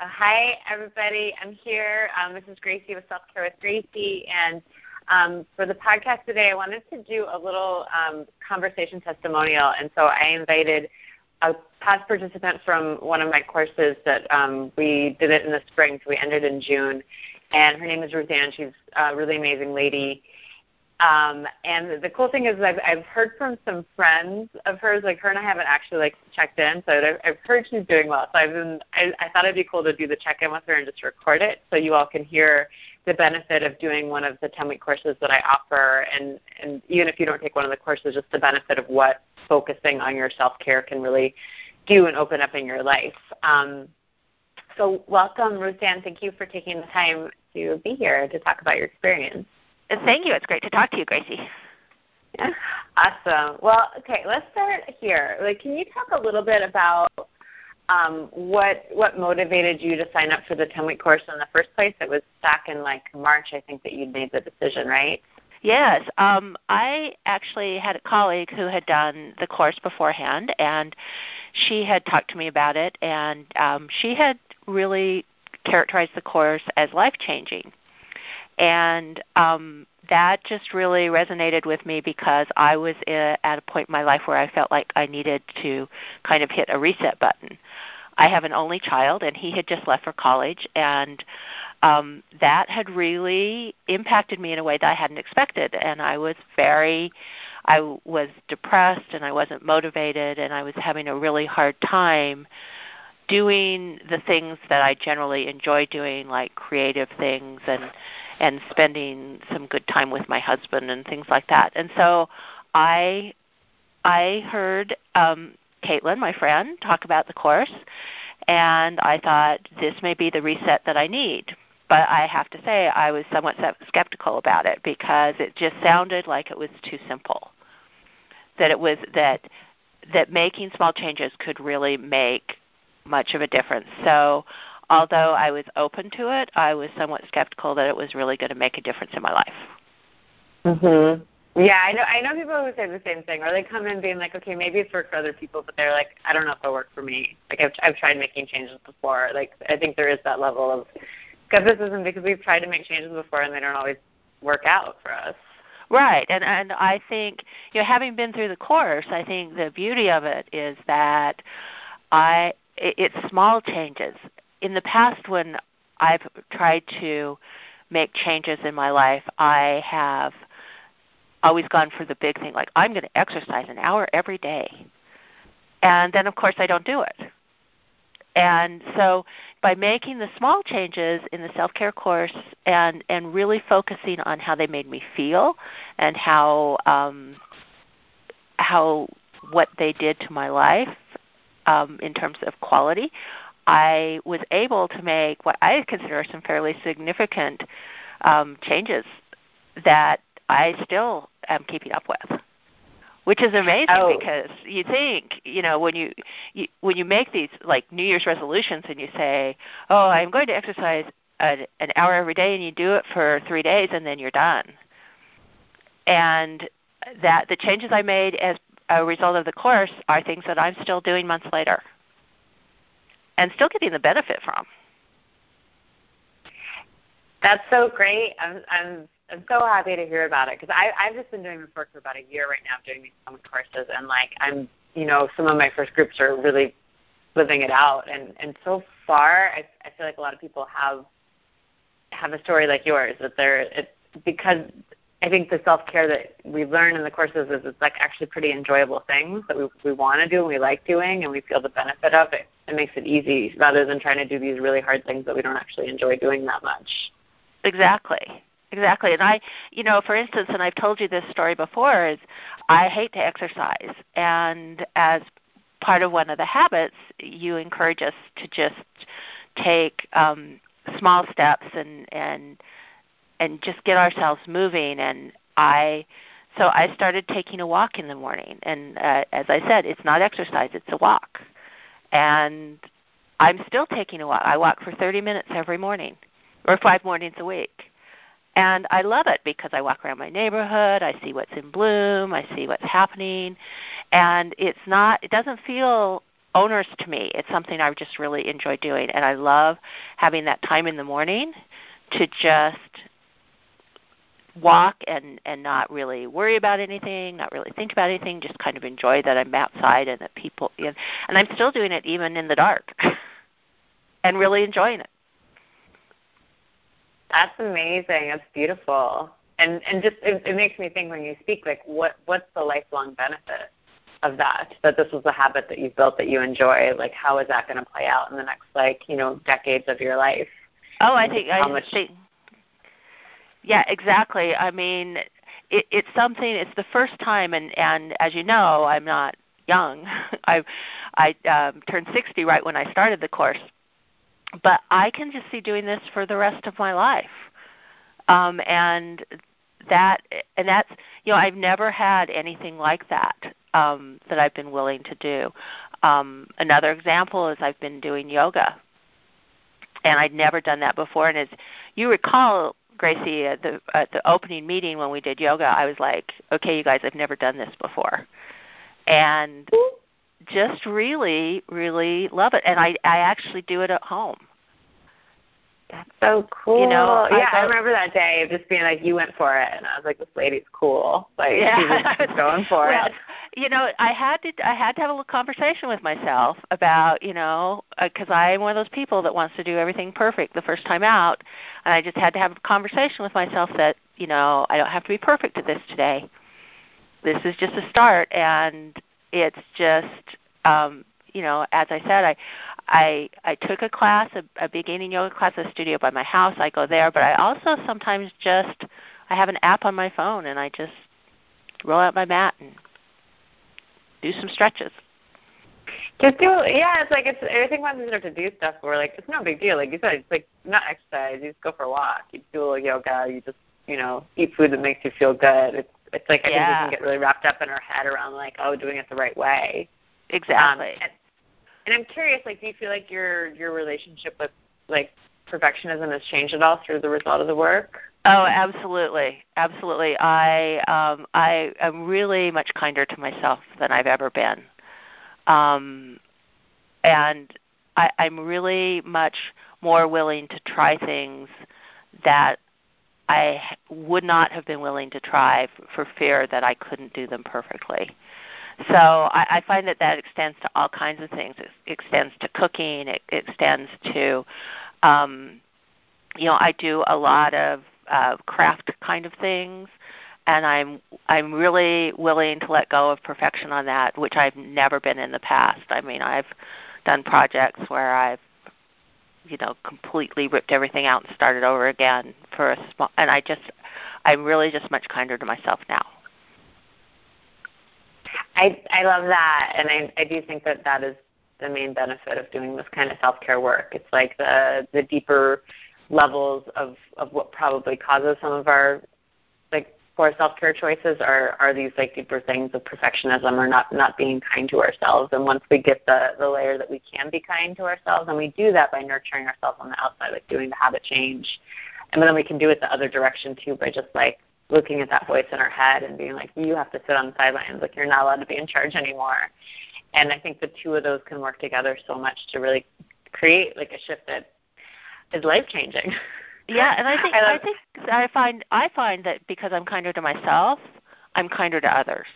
Uh, hi, everybody. I'm here. Um, this is Gracie with Self Care with Gracie, and um, for the podcast today, I wanted to do a little um, conversation testimonial, and so I invited a past participant from one of my courses that um, we did it in the spring, so we ended in June, and her name is Ruth Ann. She's a really amazing lady, um, and the cool thing is I've, I've heard from some friends of hers, like her and I haven't actually like checked in, so I've, I've heard she's doing well. So I've been, I, I thought it'd be cool to do the check-in with her and just record it, so you all can hear the benefit of doing one of the 10-week courses that I offer, and and even if you don't take one of the courses, just the benefit of what focusing on your self-care can really do and open up in your life. Um, so welcome, Ruth Ann. Thank you for taking the time to be here to talk about your experience. Thank you. It's great to talk to you, Gracie. Yeah. Awesome. Well, okay, let's start here. Like, can you talk a little bit about um, what what motivated you to sign up for the 10 week course in the first place? It was back in like March, I think, that you'd made the decision, right? Yes. Um, I actually had a colleague who had done the course beforehand, and she had talked to me about it, and um, she had really characterized the course as life changing and um, that just really resonated with me because I was at a point in my life where I felt like I needed to kind of hit a reset button. I have an only child, and he had just left for college, and um, that had really impacted me in a way that I hadn't expected. And I was very, I was depressed, and I wasn't motivated, and I was having a really hard time doing the things that I generally enjoy doing, like creative things and and spending some good time with my husband and things like that. And so I I heard um, Caitlin, my friend, talk about the course, and I thought this may be the reset that I need. But I have to say, I was somewhat skeptical about it because it just sounded like it was too simple. That it was that that making small changes could really make much of a difference. So although I was open to it, I was somewhat skeptical that it was really going to make a difference in my life. Mhm. Yeah, I know. I know people who say the same thing, or they come in being like, "Okay, maybe it's worked for other people," but they're like, "I don't know if it'll work for me." Like I've I've tried making changes before. Like I think there is that level of skepticism because we've tried to make changes before and they don't always work out for us. Right, and and I think you know, having been through the course, I think the beauty of it is that I it, it's small changes in the past when I've tried to make changes in my life, I have always gone for the big thing like I'm going to exercise an hour every day. And then of course I don't do it. And so by making the small changes in the self-care course and and really focusing on how they made me feel and how um how what they did to my life um, in terms of quality, I was able to make what I consider some fairly significant um, changes that I still am keeping up with, which is amazing oh. because you think you know when you, you when you make these like New Year's resolutions and you say, "Oh, I'm going to exercise an, an hour every day," and you do it for three days and then you're done, and that the changes I made as a result of the course are things that I'm still doing months later and still getting the benefit from. That's so great. I'm I'm I'm so happy to hear about it because I've just been doing this work for about a year right now, doing these summit courses, and like I'm you know some of my first groups are really living it out, and and so far I I feel like a lot of people have have a story like yours that they're it's because I think the self care that we learn in the courses is it's like actually pretty enjoyable things that we we want to do and we like doing and we feel the benefit of it. It makes it easy rather than trying to do these really hard things that we don't actually enjoy doing that much. Exactly. Exactly. And I, you know, for instance, and I've told you this story before, is I hate to exercise. And as part of one of the habits, you encourage us to just take um, small steps and, and and just get ourselves moving and i so i started taking a walk in the morning and uh, as i said it's not exercise it's a walk and i'm still taking a walk. I walk for 30 minutes every morning or five mornings a week. And i love it because i walk around my neighborhood. I see what's in bloom. I see what's happening. And it's not it doesn't feel onerous to me. It's something I just really enjoy doing, and I love having that time in the morning to just walk and and not really worry about anything, not really think about anything, just kind of enjoy that I'm outside and that people and, and I'm still doing it even in the dark. and really enjoying it. That's amazing. That's beautiful. And and just it, it makes me think when you speak like what what's the lifelong benefit of that that this was a habit that you've built that you enjoy like how is that going to play out in the next like you know decades of your life oh i think how i much think yeah exactly. I mean it, it's something it's the first time and and as you know i'm not young. I i um turned 60 right when i started the course. But i can just see doing this for the rest of my life. Um and that and that's you know i've never had anything like that um, that I've been willing to do. Um, another example is I've been doing yoga, and I'd never done that before. And as you recall, Gracie, at the at the opening meeting when we did yoga, I was like, "Okay, you guys, I've never done this before," and just really, really love it. And I I actually do it at home. That's so cool. You know, yeah, I, I remember that day of just being like, you went for it, and I was like, this lady's cool. Like yeah. she was going for well, it. You know, I had to I had to have a little conversation with myself about you know because uh, I'm one of those people that wants to do everything perfect the first time out, and I just had to have a conversation with myself that you know I don't have to be perfect at this today. This is just a start, and it's just um, you know, as I said, I I I took a class, a, a beginning yoga class at a studio by my house. I go there, but I also sometimes just I have an app on my phone and I just roll out my mat and do some stretches. Just do yeah, it's like it's I everything when we start to do stuff where like it's no big deal. Like you said, it's like not exercise, you just go for a walk, you do a little yoga, you just, you know, eat food that makes you feel good. It's it's like I yeah. think we can get really wrapped up in our head around like, oh, doing it the right way. Exactly. Um, and, and I'm curious, like, do you feel like your your relationship with like perfectionism has changed at all through the result of the work? Oh, absolutely, absolutely. I um, I am really much kinder to myself than I've ever been, um, and I, I'm really much more willing to try things that I would not have been willing to try for fear that I couldn't do them perfectly. So I, I find that that extends to all kinds of things. It extends to cooking. It, it extends to, um, you know, I do a lot of uh, craft kind of things, and I'm I'm really willing to let go of perfection on that, which I've never been in the past. I mean, I've done projects where I've you know completely ripped everything out and started over again for a small and I just I'm really just much kinder to myself now. I I love that, and I I do think that that is the main benefit of doing this kind of self care work. It's like the the deeper levels of of what probably causes some of our like poor self care choices are are these like deeper things of perfectionism or not not being kind to ourselves. And once we get the the layer that we can be kind to ourselves, and we do that by nurturing ourselves on the outside, like doing the habit change, and then we can do it the other direction too by just like looking at that voice in our head and being like, you have to sit on the sidelines, like you're not allowed to be in charge anymore. And I think the two of those can work together so much to really create like a shift that is life changing. Yeah, and I think I, I think I find I find that because I'm kinder to myself, I'm kinder to others.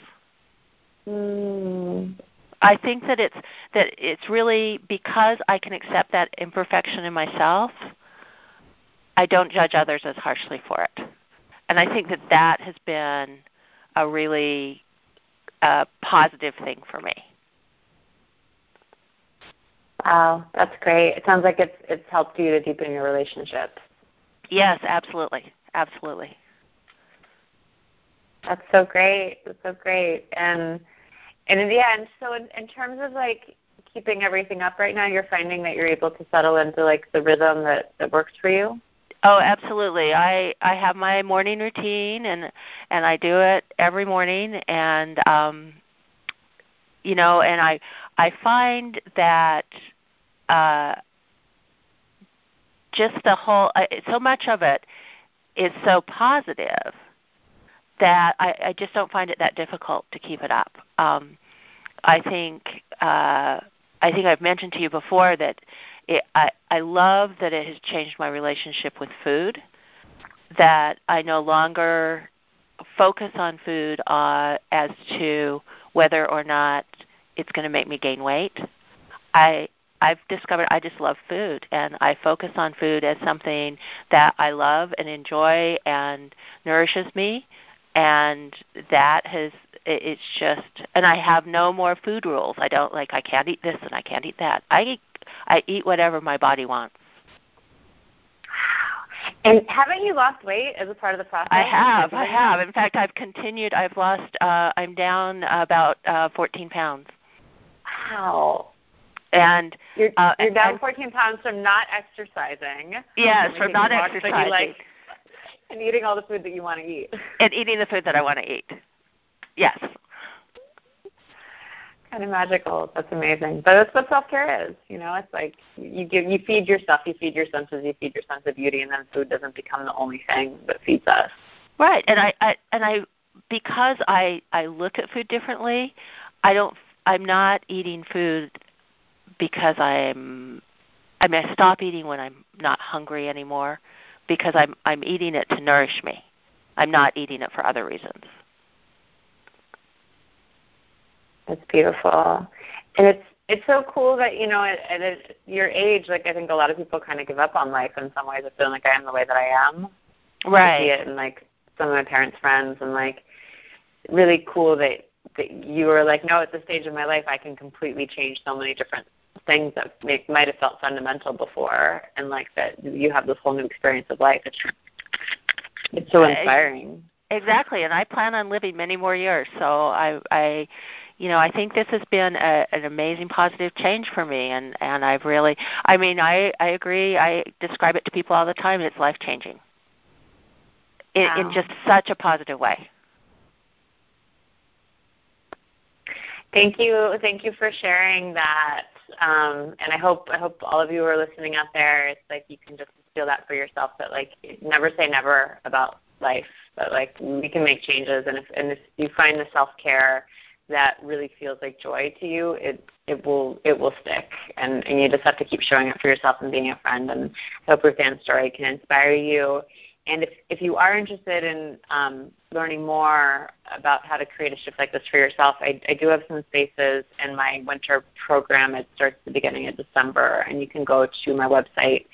Mm. I think that it's that it's really because I can accept that imperfection in myself. I don't judge others as harshly for it and I think that that has been a really uh, positive thing for me. Wow, that's great. It sounds like it's it's helped you to deepen your relationships. Yes, absolutely, absolutely. That's so great. That's so great. And and yeah, and so in, in terms of like keeping everything up right now, you're finding that you're able to settle into like the rhythm that that works for you. Oh, absolutely. I I have my morning routine and and I do it every morning and um you know, and I I find that uh just the whole uh, so much of it is so positive that I, I just don't find it that difficult to keep it up. Um, I think uh, I think I've mentioned to you before that it, I I love that it has changed my relationship with food. That I no longer focus on food uh, as to whether or not it's going to make me gain weight. I I've discovered I just love food and I focus on food as something that I love and enjoy and nourishes me and that has it's just and I have no more food rules. I don't like I can't eat this and I can't eat that. I eat I eat whatever my body wants. And haven't you lost weight as a part of the process? I have. I have. In fact, I've continued. I've lost. Uh, I'm down about uh, 14 pounds. Wow. And you're, uh, you're down and, 14 pounds from not exercising. Yes, from not exercising. Like, and eating all the food that you want to eat. And eating the food that I want to eat. Yes. Kind of magical. That's amazing. But that's what self care is. You know, it's like you give, you feed yourself, you feed your senses, you feed your sense of beauty, and then food doesn't become the only thing that feeds us. Right. And I, I and I because I I look at food differently. I don't. I'm not eating food because I'm. I mean, I stop eating when I'm not hungry anymore because I'm I'm eating it to nourish me. I'm not eating it for other reasons. That's beautiful, and it's it's so cool that you know at, at your age, like I think a lot of people kind of give up on life in some ways of feeling like I am the way that I am. Right. I see it in like some of my parents' friends, and like really cool that that you were like, no, at this stage of my life, I can completely change so many different things that make, might have felt fundamental before, and like that you have this whole new experience of life. It's it's so inspiring. Exactly, and I plan on living many more years. So I, I, you know, I think this has been a, an amazing positive change for me, and and I've really, I mean, I I agree. I describe it to people all the time. It's life changing. In, wow. in just such a positive way. Thank you, thank you for sharing that. Um, and I hope I hope all of you who are listening out there, it's like you can just feel that for yourself. That like never say never about life, but like we can make changes. And if and if you find the self care that really feels like joy to you, it it will it will stick. And and you just have to keep showing up for yourself and being a friend. And I hope Ruthanne's story can inspire you and if, if you are interested in um, learning more about how to create a shift like this for yourself, I, I do have some spaces in my winter program. It starts the beginning of December, and you can go to my website,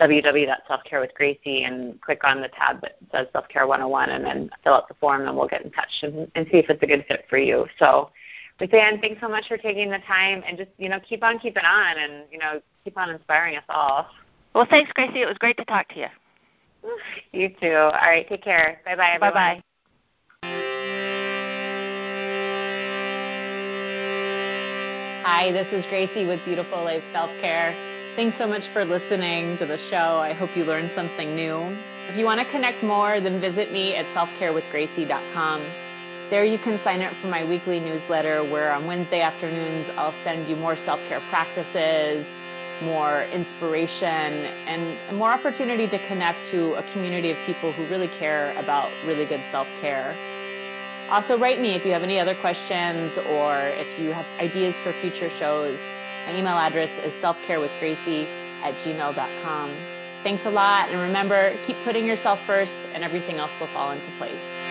www.selfcarewithgracie, and click on the tab that says Self Care 101, and then fill out the form, and we'll get in touch and, and see if it's a good fit for you. So, Ruthanne, thanks so much for taking the time, and just you know keep on keeping on, and you know keep on inspiring us all. Well, thanks, Gracie. It was great to talk to you. You too. All right. Take care. Bye bye. Bye bye. Hi, this is Gracie with Beautiful Life Self Care. Thanks so much for listening to the show. I hope you learned something new. If you want to connect more, then visit me at selfcarewithgracie.com. There you can sign up for my weekly newsletter where on Wednesday afternoons I'll send you more self care practices more inspiration and more opportunity to connect to a community of people who really care about really good self care. Also, write me if you have any other questions or if you have ideas for future shows. My email address is selfcarewithgracie at gmail.com. Thanks a lot, and remember, keep putting yourself first, and everything else will fall into place.